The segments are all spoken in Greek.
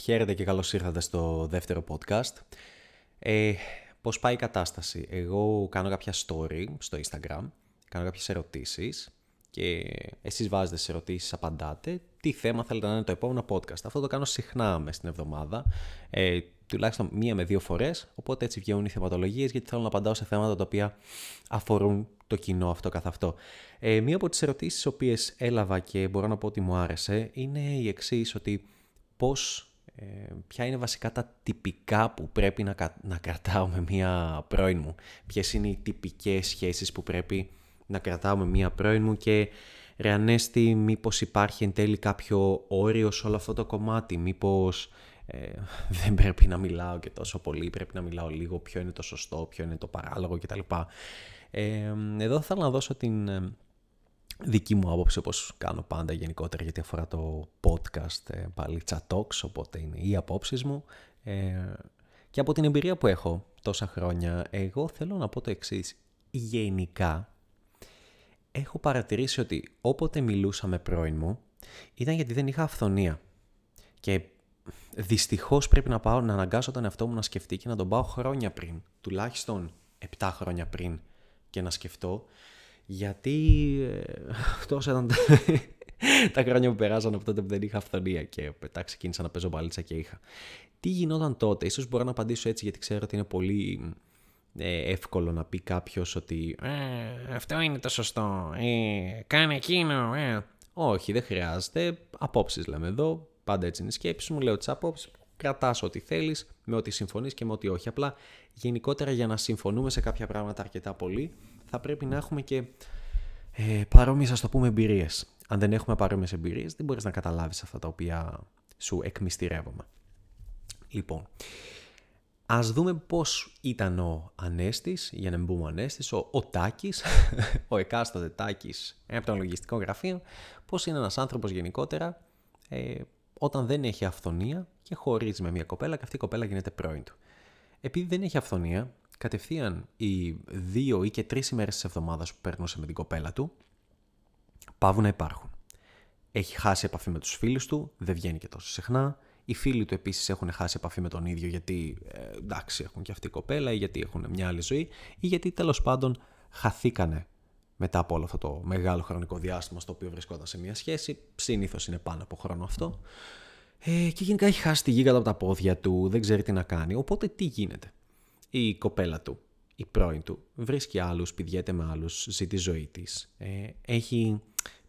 Χαίρετε και καλώς ήρθατε στο δεύτερο podcast. Ε, πώς πάει η κατάσταση; Εγώ κάνω κάποια story στο Instagram, κάνω κάποιες ερωτήσεις και εσείς βάζετε τις ερωτήσεις, απαντάτε τι θέμα θέλετε να είναι το επόμενο podcast; Αυτό το κάνω συχνά μες στην εβδομάδα, ε, τουλάχιστον μία με δύο φορές, οπότε έτσι βγαίνουν οι θεματολογίες γιατί θέλω να απαντάω σε θέματα τα οποία αφορούν το κοινό αυτό καθ' αυτό. Ε, μία από τις ερωτήσεις τις οποίες έλαβα και μπορώ να πω ότι μου άρεσε είναι η εξής ότι πώς ε, ποια είναι βασικά τα τυπικά που πρέπει να, να κρατάω με μία πρώην μου; Ποιες είναι οι τυπικές σχέσεις που πρέπει να κρατάω με μία πρώην μου και ρε Ανέστη μήπως υπάρχει εν τέλει κάποιο όριο σε όλο αυτό το κομμάτι, μήπως ε, δεν πρέπει να μιλάω και τόσο πολύ, πρέπει να μιλάω λίγο, ποιο είναι το σωστό, ποιο είναι το παράλογο κτλ. Ε, εδώ θα να δώσω την ε, δική μου άποψη όπως κάνω πάντα γενικότερα γιατί αφορά το podcast ε, πάλι Talks οπότε είναι οι απόψεις μου. Ε, και από την εμπειρία που έχω τόσα χρόνια εγώ θέλω να πω το εξής. γενικά έχω παρατηρήσει ότι όποτε μιλούσα με πρώην μου ήταν γιατί δεν είχα αυθονία. Και δυστυχώς πρέπει να πάω να αναγκάσω τον εαυτό μου να σκεφτεί και να τον πάω χρόνια πριν τουλάχιστον 7 χρόνια πριν και να σκεφτώ γιατί ε, τόσο ήταν τα χρόνια που περάσαν από τότε που δεν είχα αυθονία και μετά ξεκίνησα να παίζω μπαλίτσα και είχα. Τι γινόταν τότε, ίσως μπορώ να απαντήσω έτσι γιατί ξέρω ότι είναι πολύ ε, εύκολο να πει κάποιος ότι ε, αυτό είναι το σωστό, ε, κάνε εκείνο, ε. Όχι, δεν χρειάζεται, απόψεις λέμε εδώ, πάντα έτσι είναι η σκέψη μου, λέω τις απόψεις, κρατάς ό,τι θέλεις, με ό,τι συμφωνείς και με ό,τι όχι. Απλά γενικότερα για να συμφωνούμε σε κάποια πράγματα αρκετά πολύ, θα πρέπει να έχουμε και ε, παρόμοιες, ας το πούμε, εμπειρίες. Αν δεν έχουμε παρόμοιες εμπειρίες, δεν μπορείς να καταλάβεις αυτά τα οποία σου εκμυστηρεύομαι. Λοιπόν, Α δούμε πώς ήταν ο ανέστης, για να μην πούμε ανέστης, ο, ο Τάκης, ο εκάστοτε Τάκης από το λογιστικό γραφείο, πώς είναι ένας άνθρωπος γενικότερα ε, όταν δεν έχει αυθονία και χωρίζει με μια κοπέλα και αυτή η κοπέλα γίνεται πρώην του. Επειδή δεν έχει αυθονία, κατευθείαν οι δύο ή και τρεις ημέρες της εβδομάδας που περνούσε με την κοπέλα του, πάβουν να υπάρχουν. Έχει χάσει επαφή με τους φίλους του, δεν βγαίνει και τόσο συχνά. Οι φίλοι του επίσης έχουν χάσει επαφή με τον ίδιο γιατί ε, εντάξει έχουν και αυτή η κοπέλα ή γιατί έχουν μια άλλη ζωή ή γιατί τέλος πάντων χαθήκανε μετά από όλο αυτό το μεγάλο χρονικό διάστημα στο οποίο βρισκόταν σε μια σχέση. Συνήθως είναι πάνω από χρόνο αυτό. Ε, και γενικά έχει χάσει τη γη από τα πόδια του, δεν ξέρει τι να κάνει. Οπότε τι γίνεται; Η κοπέλα του, η πρώην του, βρίσκει άλλους, πηδιέται με άλλους, ζει τη ζωή της. Ε, έχει,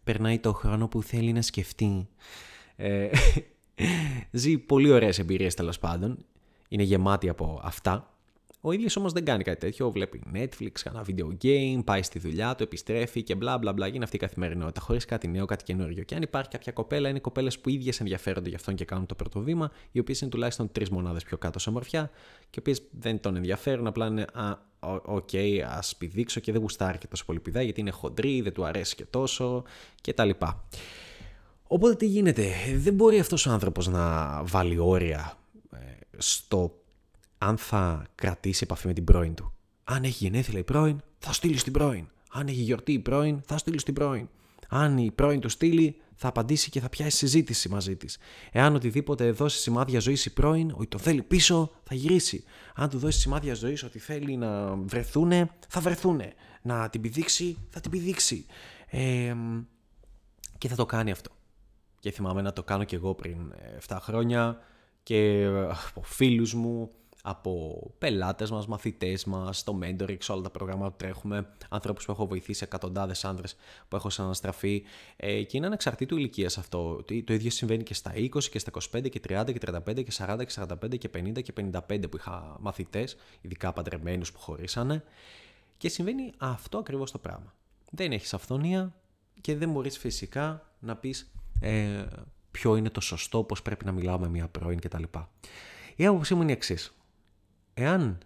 περνάει το χρόνο που θέλει να σκεφτεί. Ε, ζει πολύ ωραίες εμπειρίες τέλος πάντων. Είναι γεμάτη από αυτά. Ο ίδιος όμως δεν κάνει κάτι τέτοιο. Βλέπει Netflix, ένα video game, πάει στη δουλειά του, επιστρέφει και μπλα μπλα μπλα. Γίνεται αυτή η καθημερινότητα χωρίς κάτι νέο, κάτι καινούριο. Και αν υπάρχει κάποια κοπέλα, είναι κοπέλες που οι ίδιες ενδιαφέρονται γι' αυτόν και κάνουν το πρώτο βήμα, οι οποίες είναι τουλάχιστον τρεις μονάδες πιο κάτω σε ομορφιά και οι οποίες δεν τον ενδιαφέρουν, απλά είναι Α, OK, okay, ας πηδήξω και δεν γουστάρει και τόσο πολύ πηδά γιατί είναι χοντρή, δεν του αρέσει και τόσο κτλ. Οπότε τι γίνεται, δεν μπορεί αυτός ο άνθρωπος να βάλει όρια ε, στο αν θα κρατήσει επαφή με την πρώην του. Αν έχει γενέθλια η πρώην, θα στείλει στην πρώην. Αν έχει γιορτή η πρώην, θα στείλει στην πρώην. Αν η πρώην του στείλει, θα απαντήσει και θα πιάσει συζήτηση μαζί της. Εάν οτιδήποτε δώσει σημάδια ζωής η πρώην, ότι το θέλει πίσω, θα γυρίσει. Αν του δώσει σημάδια ζωής ότι θέλει να βρεθούνε, θα βρεθούνε. Να την πηδήξει, θα την πηδήξει. Ε, και θα το κάνει αυτό. Και θυμάμαι να το κάνω και εγώ πριν 7 χρόνια και από φίλους μου από πελάτες μας, μαθητές μας, το mentoring, σε όλα τα προγράμματα που τρέχουμε, ανθρώπους που έχω βοηθήσει, εκατοντάδες άνδρες που έχω συναναστραφεί ε, και είναι ανεξαρτήτου ηλικία αυτό. Το ίδιο συμβαίνει και στα 20 και στα 25 και 30 και 35 και 40 και 45 και 50 και 55 που είχα μαθητές, ειδικά παντρεμένους που χωρίσανε και συμβαίνει αυτό ακριβώς το πράγμα. Δεν έχεις αυθονία και δεν μπορείς φυσικά να πεις ε, ποιο είναι το σωστό, πώς πρέπει να μιλάω με μια πρώην κτλ. Η άποψή μου είναι η εξής εάν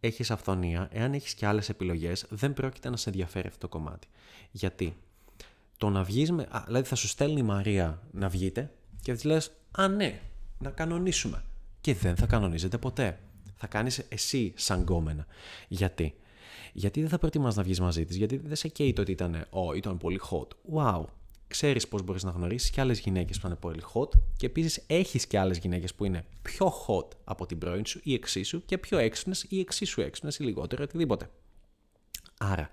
έχεις αυθονία, εάν έχεις και άλλες επιλογές, δεν πρόκειται να σε ενδιαφέρει αυτό το κομμάτι. Γιατί; Το να βγεις με... Α, δηλαδή θα σου στέλνει η Μαρία να βγείτε και θα της λες «Α, ναι, να κανονίσουμε». Και δεν θα κανονίζετε ποτέ. Θα κάνεις εσύ σαν γκόμενα. Γιατί; Γιατί δεν θα προτιμάς να βγεις μαζί της, γιατί δεν σε καίει το ότι ήταν, oh, ήταν πολύ hot. Wow, ξέρεις πώς μπορείς να γνωρίσεις και άλλες γυναίκες που είναι πολύ hot και επίσης έχεις και άλλες γυναίκες που είναι πιο hot από την πρώην σου ή εξίσου και πιο έξυπνες ή εξίσου έξυπνες ή λιγότερο οτιδήποτε. Άρα,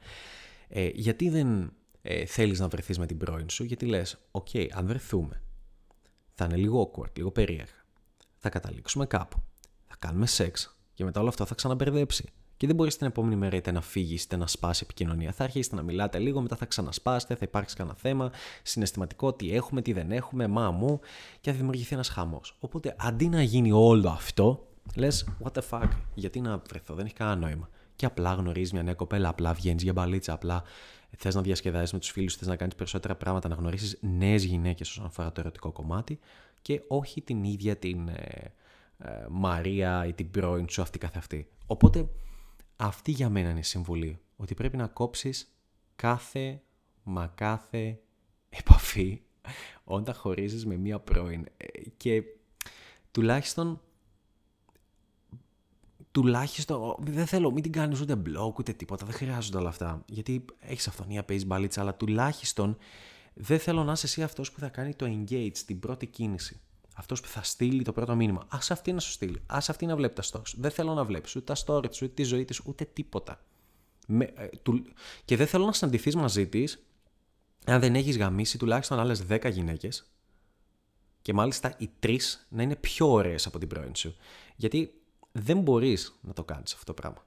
ε, γιατί δεν ε, θέλεις να βρεθείς με την πρώην σου, γιατί λες, οκ, αν βρεθούμε, θα είναι λίγο awkward, λίγο περίεργα. Θα καταλήξουμε κάπου. Θα κάνουμε σεξ και μετά όλο αυτό θα ξαναμπερδέψει. Και δεν μπορείς την επόμενη μέρα είτε να φύγεις είτε να σπάσει επικοινωνία. Θα αρχίσετε να μιλάτε λίγο, μετά θα ξανασπάσετε, θα υπάρξει κανένα θέμα, συναισθηματικό, τι έχουμε, τι δεν έχουμε, μα μου, και θα δημιουργηθεί ένας χαμός. Οπότε αντί να γίνει όλο αυτό, λες, what the fuck, γιατί να βρεθώ, δεν έχει κανένα νόημα. Και απλά γνωρίζεις μια νέα κοπέλα, απλά βγαίνεις για μπαλίτσα, απλά θες να διασκεδάσεις με τους φίλους, θες να κάνεις περισσότερα πράγματα, να γνωρίσει νέες γυναίκες όσον αφορά το ερωτικό κομμάτι και όχι την ίδια την ε, ε, Μαρία ή την πρώην σου αυτή καθ' αυτή. Οπότε αυτή για μένα είναι η συμβουλή. Ότι πρέπει να κόψεις κάθε μα κάθε επαφή όταν χωρίζεις με μία πρώην. Ε, και τουλάχιστον τουλάχιστον δεν θέλω, μην την κάνεις ούτε blog ούτε τίποτα, δεν χρειάζονται όλα αυτά. Γιατί έχεις αυθονία, παίζεις μπαλίτσα, αλλά τουλάχιστον δεν θέλω να είσαι εσύ αυτός που θα κάνει το engage, την πρώτη κίνηση. Αυτός που θα στείλει το πρώτο μήνυμα. Α αυτή να σου στείλει. Α αυτή να βλέπει τα stories. Δεν θέλω να βλέπεις ούτε τα stories τη, ούτε τη ζωή της, ούτε τίποτα. Με, ε, του, και δεν θέλω να συναντηθείς μαζί της, αν δεν έχεις γαμίσει τουλάχιστον άλλες 10 γυναίκες. Και μάλιστα οι τρεις να είναι πιο ωραίες από την πρώην σου. Γιατί δεν μπορείς να το κάνεις αυτό το πράγμα.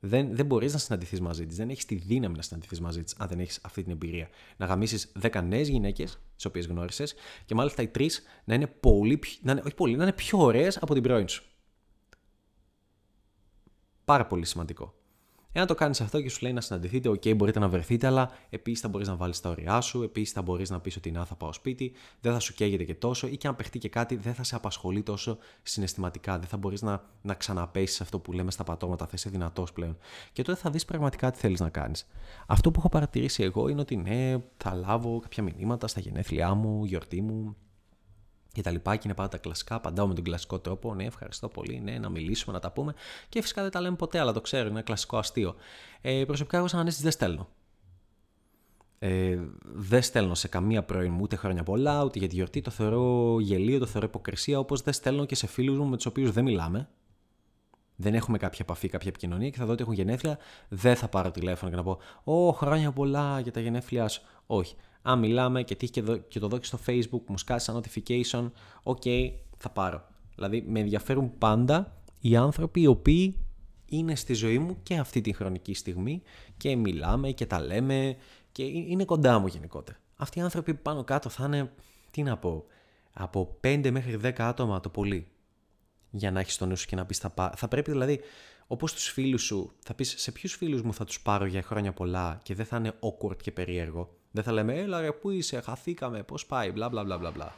Δεν, δεν μπορείς να συναντηθείς μαζί της. Δεν έχεις τη δύναμη να συναντηθείς μαζί της, αν δεν έχεις αυτή την εμπειρία. Να γαμίσεις 10 νέες γυναίκες, τις οποίες γνώρισες, και μάλιστα οι τρεις να είναι πολύ, να είναι, όχι πολύ, να είναι πιο ωραίες από την πρώην σου. Πάρα πολύ σημαντικό. Εάν το κάνεις αυτό και σου λέει να συναντηθείτε, OK, μπορείτε να βρεθείτε, αλλά επίσης θα μπορείς να βάλεις τα ωριά σου, επίσης θα μπορείς να πεις ότι να θα πάω σπίτι, δεν θα σου καίγεται και τόσο, ή και αν παιχτεί και κάτι, δεν θα σε απασχολεί τόσο συναισθηματικά. Δεν θα μπορείς να, να ξαναπέσεις αυτό που λέμε στα πατώματα, θα είσαι δυνατός πλέον. Και τότε θα δεις πραγματικά τι θέλεις να κάνεις. Αυτό που έχω παρατηρήσει εγώ είναι ότι ναι, θα λάβω κάποια μηνύματα στα γενέθλιά μου, γιορτή μου, και τα λοιπά και είναι πάντα τα κλασικά. Απαντάω με τον κλασικό τρόπο. Ναι, ευχαριστώ πολύ. Ναι, να μιλήσουμε, να τα πούμε. Και φυσικά δεν τα λέμε ποτέ, αλλά το ξέρω, είναι ένα κλασικό αστείο. Ε, προσωπικά, εγώ σαν ανέστη δεν στέλνω. Ε, δεν στέλνω σε καμία πρώην μου ούτε χρόνια πολλά, ούτε για τη γιορτή. Το θεωρώ γελίο, το θεωρώ υποκρισία, όπως δεν στέλνω και σε φίλους μου με τους οποίους δεν μιλάμε. Δεν έχουμε κάποια επαφή, κάποια επικοινωνία και θα δω ότι έχουν γενέθλια. Δεν θα πάρω τηλέφωνο και να πω: Ω, χρόνια πολλά για τα γενέθλιά σου. Όχι αν μιλάμε και τύχει και, και το δω και στο facebook, μου σκάσει σαν notification, ok, θα πάρω. Δηλαδή με ενδιαφέρουν πάντα οι άνθρωποι οι οποίοι είναι στη ζωή μου και αυτή τη χρονική στιγμή και μιλάμε και τα λέμε και είναι κοντά μου γενικότερα. Αυτοί οι άνθρωποι πάνω κάτω θα είναι, τι να πω, από 5 μέχρι 10 άτομα το πολύ για να έχεις το νου σου και να πεις θα, θα πρέπει δηλαδή Όπως τους φίλους σου, θα πεις σε ποιους φίλους μου θα τους πάρω για χρόνια πολλά και δεν θα είναι awkward και περίεργο. Δεν θα λέμε, έλα ρε, πού είσαι, χαθήκαμε, πώς πάει, μπλα μπλα μπλα μπλα μπλα.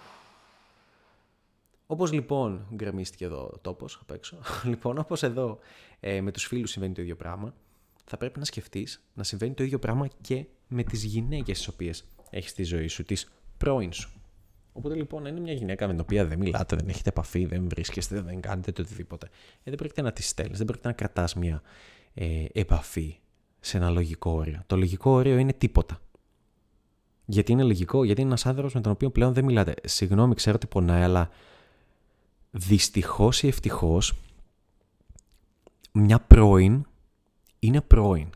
Όπως λοιπόν, γκρεμίστηκε εδώ ο τόπος απ' έξω. λοιπόν, όπως εδώ ε, με τους φίλους συμβαίνει το ίδιο πράγμα, θα πρέπει να σκεφτείς να συμβαίνει το ίδιο πράγμα και με τις γυναίκες τις οποίες έχεις στη ζωή σου, τις πρώην σου. Οπότε λοιπόν, είναι μια γυναίκα με την οποία δεν μιλάτε, δεν έχετε επαφή, δεν βρίσκεστε, δεν κάνετε το οτιδήποτε. Ε, δεν πρόκειται να τη στέλνεις, δεν πρόκειται να κρατάς μια ε, επαφή σε ένα λογικό όριο. Το λογικό όριο είναι τίποτα. Γιατί είναι λογικό, γιατί είναι ένας άνθρωπος με τον οποίο πλέον δεν μιλάτε. Συγγνώμη, ξέρω ότι πονάει, αλλά δυστυχώς ή ευτυχώς μια πρώην είναι πρώην.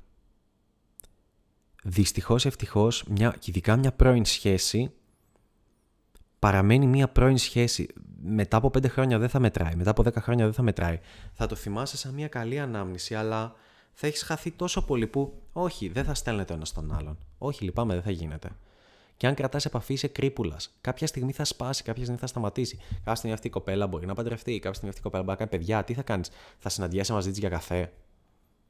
Δυστυχώς ή ευτυχώς, ειδικά μια πρώην σχέση παραμένει μια πρώην σχέση. Μετά από πέντε χρόνια δεν θα μετράει, μετά από δέκα χρόνια δεν θα μετράει. Θα το θυμάσαι σαν μια καλή ανάμνηση, αλλά θα έχεις χαθεί τόσο πολύ που όχι, δεν θα στέλνετε ένας στον άλλον. Όχι, λυπάμαι, δεν θα γίνεται. Και αν κρατάς επαφή, είσαι κρύπουλας. Κάποια στιγμή θα σπάσει, κάποια στιγμή θα σταματήσει. Κάποια στιγμή αυτή η κοπέλα μπορεί να παντρευτεί, κάποια στιγμή αυτή η κοπέλα μπορεί να κάνει παιδιά. Τι θα κάνεις, θα συναντιέσαι μαζί της για καφέ,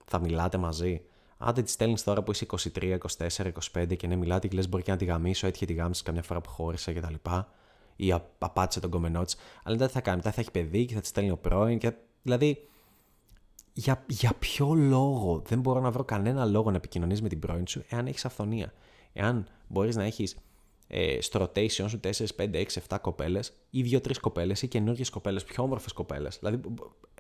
θα μιλάτε μαζί; Άντε τη στέλνεις τώρα που είσαι 23, 24, 25 και ναι, μιλάτε και λες: Μπορεί και να τη γαμίσω, έτυχε τη γάμιση καμιά φορά που χώρισε κτλ. Ή απάτησε τον κομμενό της. Αλλά δεν θα κάνει. Μετά θα έχει παιδί και θα τη στέλνει ο πρώην. Και... Δηλαδή, για, για ποιο λόγο δεν μπορώ να βρω κανένα λόγο να επικοινωνείς με την πρώην σου εάν έχεις αυθονία; Εάν μπορείς να έχεις ε, στο rotation σου 4, 5, 6, 7 κοπέλες ή 2-3 κοπέλες ή καινούργιες κοπέλες, πιο όμορφες κοπέλες. Δηλαδή,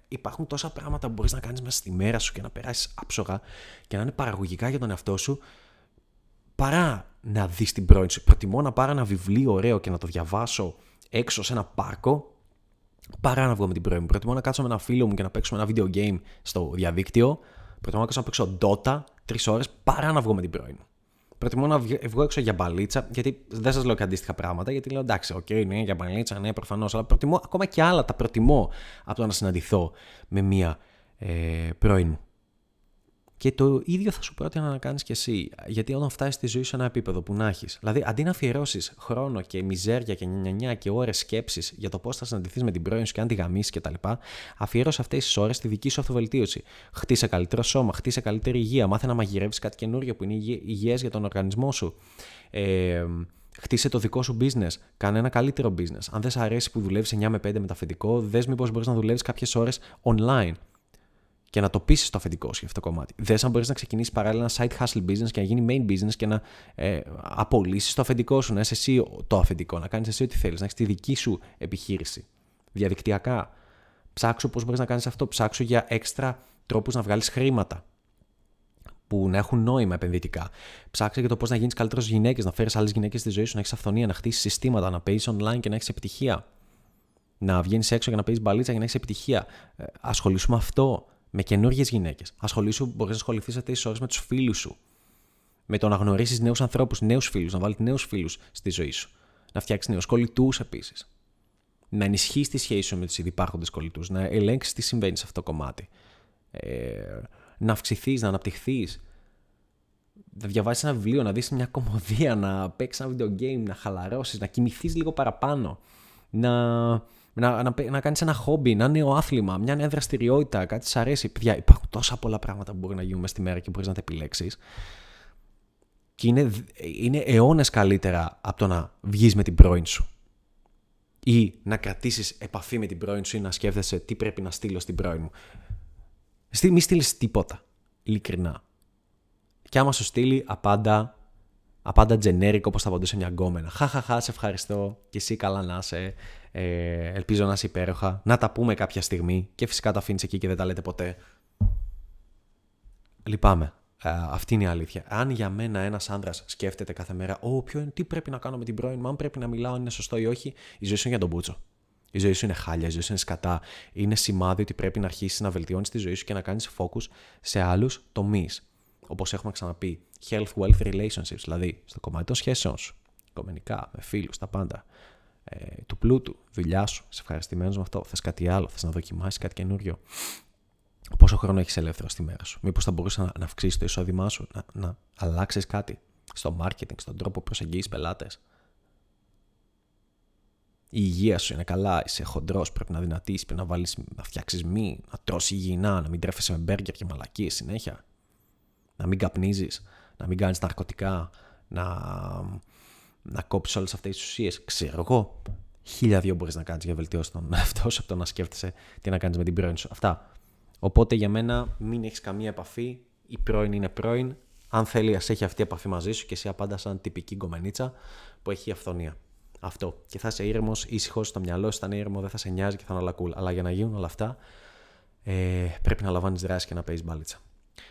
υπάρχουν τόσα πράγματα που μπορείς να κάνεις μέσα στη μέρα σου και να περάσεις άψογα και να είναι παραγωγικά για τον εαυτό σου παρά να δεις την πρώην σου. Προτιμώ να πάρω ένα βιβλίο ωραίο και να το διαβάσω έξω σε ένα πάρκο παρά να βγω με την πρώην μου. Προτιμώ να κάτσω με ένα φίλο μου και να παίξουμε ένα video game στο διαδίκτυο. Προτιμώ να κάτσω να παίξω Dota τρεις ώρες παρά να βγω με την πρώην μου. Προτιμώ να βγω έξω για μπαλίτσα, γιατί δεν σας λέω και αντίστοιχα πράγματα, γιατί λέω εντάξει, ok, okay, ναι, για μπαλίτσα, ναι, προφανώς, αλλά προτιμώ ακόμα και άλλα τα προτιμώ από το να συναντηθώ με μία ε, πρώην μου. Και το ίδιο θα σου πρότεινα να κάνεις κι εσύ. Γιατί όταν φτάσεις στη ζωή σε ένα επίπεδο που να έχεις, δηλαδή αντί να αφιερώσεις χρόνο και μιζέρια και νιανιά και ώρες σκέψης για το πώς θα συναντηθείς με την πρώην σου και αν τη γαμίσεις κτλ., αφιέρωσε αυτές τις ώρες στη δική σου αυτοβελτίωση. Χτίσε καλύτερο σώμα, χτίσε καλύτερη υγεία, μάθε να μαγειρεύεις κάτι καινούριο που είναι υγιές για τον οργανισμό σου. Ε, Χτίσε το δικό σου business. Κάνε ένα καλύτερο business. Αν δεν σε αρέσει που δουλεύεις 9 με 5 με τα αφεντικό, δες μήπως μπορείς να δουλεύεις κάποιες ώρες online και να το πείσεις το αφεντικό σου για αυτό το κομμάτι. Δες αν μπορείς να ξεκινήσεις παράλληλα ένα side hustle business και να γίνει main business και να ε, απολύσεις το αφεντικό σου, να είσαι εσύ το αφεντικό, να κάνεις εσύ ό,τι θέλεις, να έχεις τη δική σου επιχείρηση. Διαδικτυακά. Ψάξω πώς μπορείς να κάνεις αυτό. Ψάξω για έξτρα τρόπους να βγάλεις χρήματα που να έχουν νόημα επενδυτικά. Ψάξε για το πώς να γίνεις καλύτερος γυναίκε, να φέρεις άλλες γυναίκες στη ζωή σου, να έχεις αυθονία, να χτίσεις συστήματα, να παίζεις online και να έχεις επιτυχία. Να βγαίνεις έξω και να παίζεις μπαλίτσα και να έχεις επιτυχία. Ε, ασχολήσουμε με αυτό με καινούργιες γυναίκες. Ασχολήσου, μπορείς να ασχοληθεί αυτέ τι ώρες με τους φίλους σου. Με το να γνωρίσεις νέους ανθρώπους, νέους φίλους, να βάλεις νέους φίλους στη ζωή σου. Να φτιάξεις νέους κολλητούς επίσης. Να ενισχύσεις τη σχέση σου με τους ήδη υπάρχοντες κολλητούς. Να ελέγξεις τι συμβαίνει σε αυτό το κομμάτι. Ε, να αυξηθείς, να αναπτυχθείς. Να διαβάσεις ένα βιβλίο, να δεις μια κομμωδία, να παίξεις ένα video game, να χαλαρώσεις, να κοιμηθείς λίγο παραπάνω. Να να, να, να κάνεις ένα χόμπι, ένα νέο άθλημα, μια νέα δραστηριότητα, κάτι σ' αρέσει. Παιδιά, υπάρχουν τόσα πολλά πράγματα που μπορεί να γίνουν μέσα στη μέρα και μπορείς να τα επιλέξεις. Και είναι, είναι αιώνες καλύτερα από το να βγεις με την πρώην σου. Ή να κρατήσεις επαφή με την πρώην σου ή να σκέφτεσαι τι πρέπει να στείλω στην πρώην μου. Μη στείλεις τίποτα. Ειλικρινά. Και άμα σου στείλει, απάντα απάντα generic όπως θα απαντούσε μια γκόμενα. Χαχαχά, σε ευχαριστώ και εσύ καλά να είσαι. Ε, ελπίζω να είσαι υπέροχα. Να τα πούμε κάποια στιγμή και φυσικά τα αφήνεις εκεί και δεν τα λέτε ποτέ. Λυπάμαι. Ε, αυτή είναι η αλήθεια. Αν για μένα ένας άντρα σκέφτεται κάθε μέρα, Ω, ποιο, τι πρέπει να κάνω με την πρώην μου, αν πρέπει να μιλάω, αν είναι σωστό ή όχι, η ζωή σου είναι για τον Μπούτσο. Η ζωή σου είναι χάλια, η ζωή σου είναι σκατά. Είναι σημάδι ότι πρέπει να αρχίσεις να βελτιώνεις τη ζωή σου και να κάνεις focus σε άλλους τομείς. Όπως έχουμε ξαναπεί, health, wealth relationships, δηλαδή στο κομμάτι των σχέσεων σου, οικομενικά, με φίλους, τα πάντα ε, του πλούτου, δουλειά σου, είσαι ευχαριστημένος με αυτό, θες κάτι άλλο, θες να δοκιμάσεις κάτι καινούριο. Πόσο χρόνο έχεις ελεύθερο στη μέρα σου, Μήπως θα μπορούσε να, να αυξήσεις το εισόδημά σου, να, να αλλάξεις κάτι στο marketing, στον τρόπο που προσεγγίζεις πελάτες. Η υγεία σου είναι καλά, είσαι χοντρός, πρέπει να δυνατήσει, πρέπει να, βάλεις, να φτιάξεις μη, να τρώσει υγιεινά, να μην τρέφεσαι με μπέργκερ και μαλακίες συνέχεια. Να μην καπνίζεις, να μην κάνεις ναρκωτικά, να να κόψεις όλες αυτές τις ουσίες. Ξέρω εγώ. Χίλια δύο μπορείς να κάνεις για βελτιώσεις τον εαυτό σου από το να σκέφτεσαι τι να κάνεις με την πρώην σου. Αυτά. Οπότε για μένα μην έχεις καμία επαφή. Η πρώην είναι πρώην. Αν θέλει, ας έχει αυτή η επαφή μαζί σου και εσύ απάντα σαν τυπική γκομενίτσα που έχει αυθονία. Αυτό. Και θα είσαι ήρεμος, ήσυχος στο μυαλό σου, θα είναι ήρεμο, δεν θα σε νοιάζει και θα είναι όλα cool. Αλλά για να γίνουν όλα αυτά, ε, πρέπει να λαμβάνεις δράση και να παίζεις μπάλιτσα.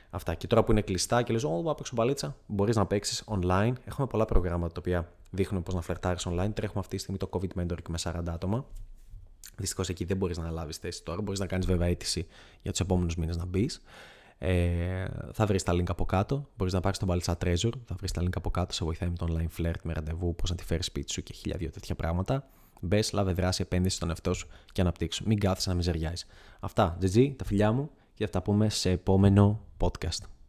Αυτά. Και τώρα που είναι κλειστά και λες: Ω, θα παίξω μπαλίτσα, μπορείς να παίξεις online. Έχουμε πολλά προγράμματα τα οποία δείχνουν πώς να φλερτάρεις online. Τρέχουμε αυτή τη στιγμή το COVID Mentoring με 40 άτομα. Δυστυχώς εκεί δεν μπορείς να λάβεις θέση τώρα. Μπορείς να κάνεις βέβαια αίτηση για τους επόμενους μήνες να μπεις. Ε, θα βρεις τα link από κάτω. Μπορείς να πάρεις τον Μπαλίτσα Treasure. Θα βρεις τα link από κάτω. Σε βοηθάει με το online flirt, με ραντεβού, πώς να τη φέρεις σπίτι σου και χίλια δύο τέτοια πράγματα. Μπες, λάβε δράση, επένδυση στον εαυτό σου και αναπτύξου. Μην κάθεσαι να μιζεριάζει. Αυτά. GG, τα φιλιά μου και θα τα πούμε σε επόμενο podcast.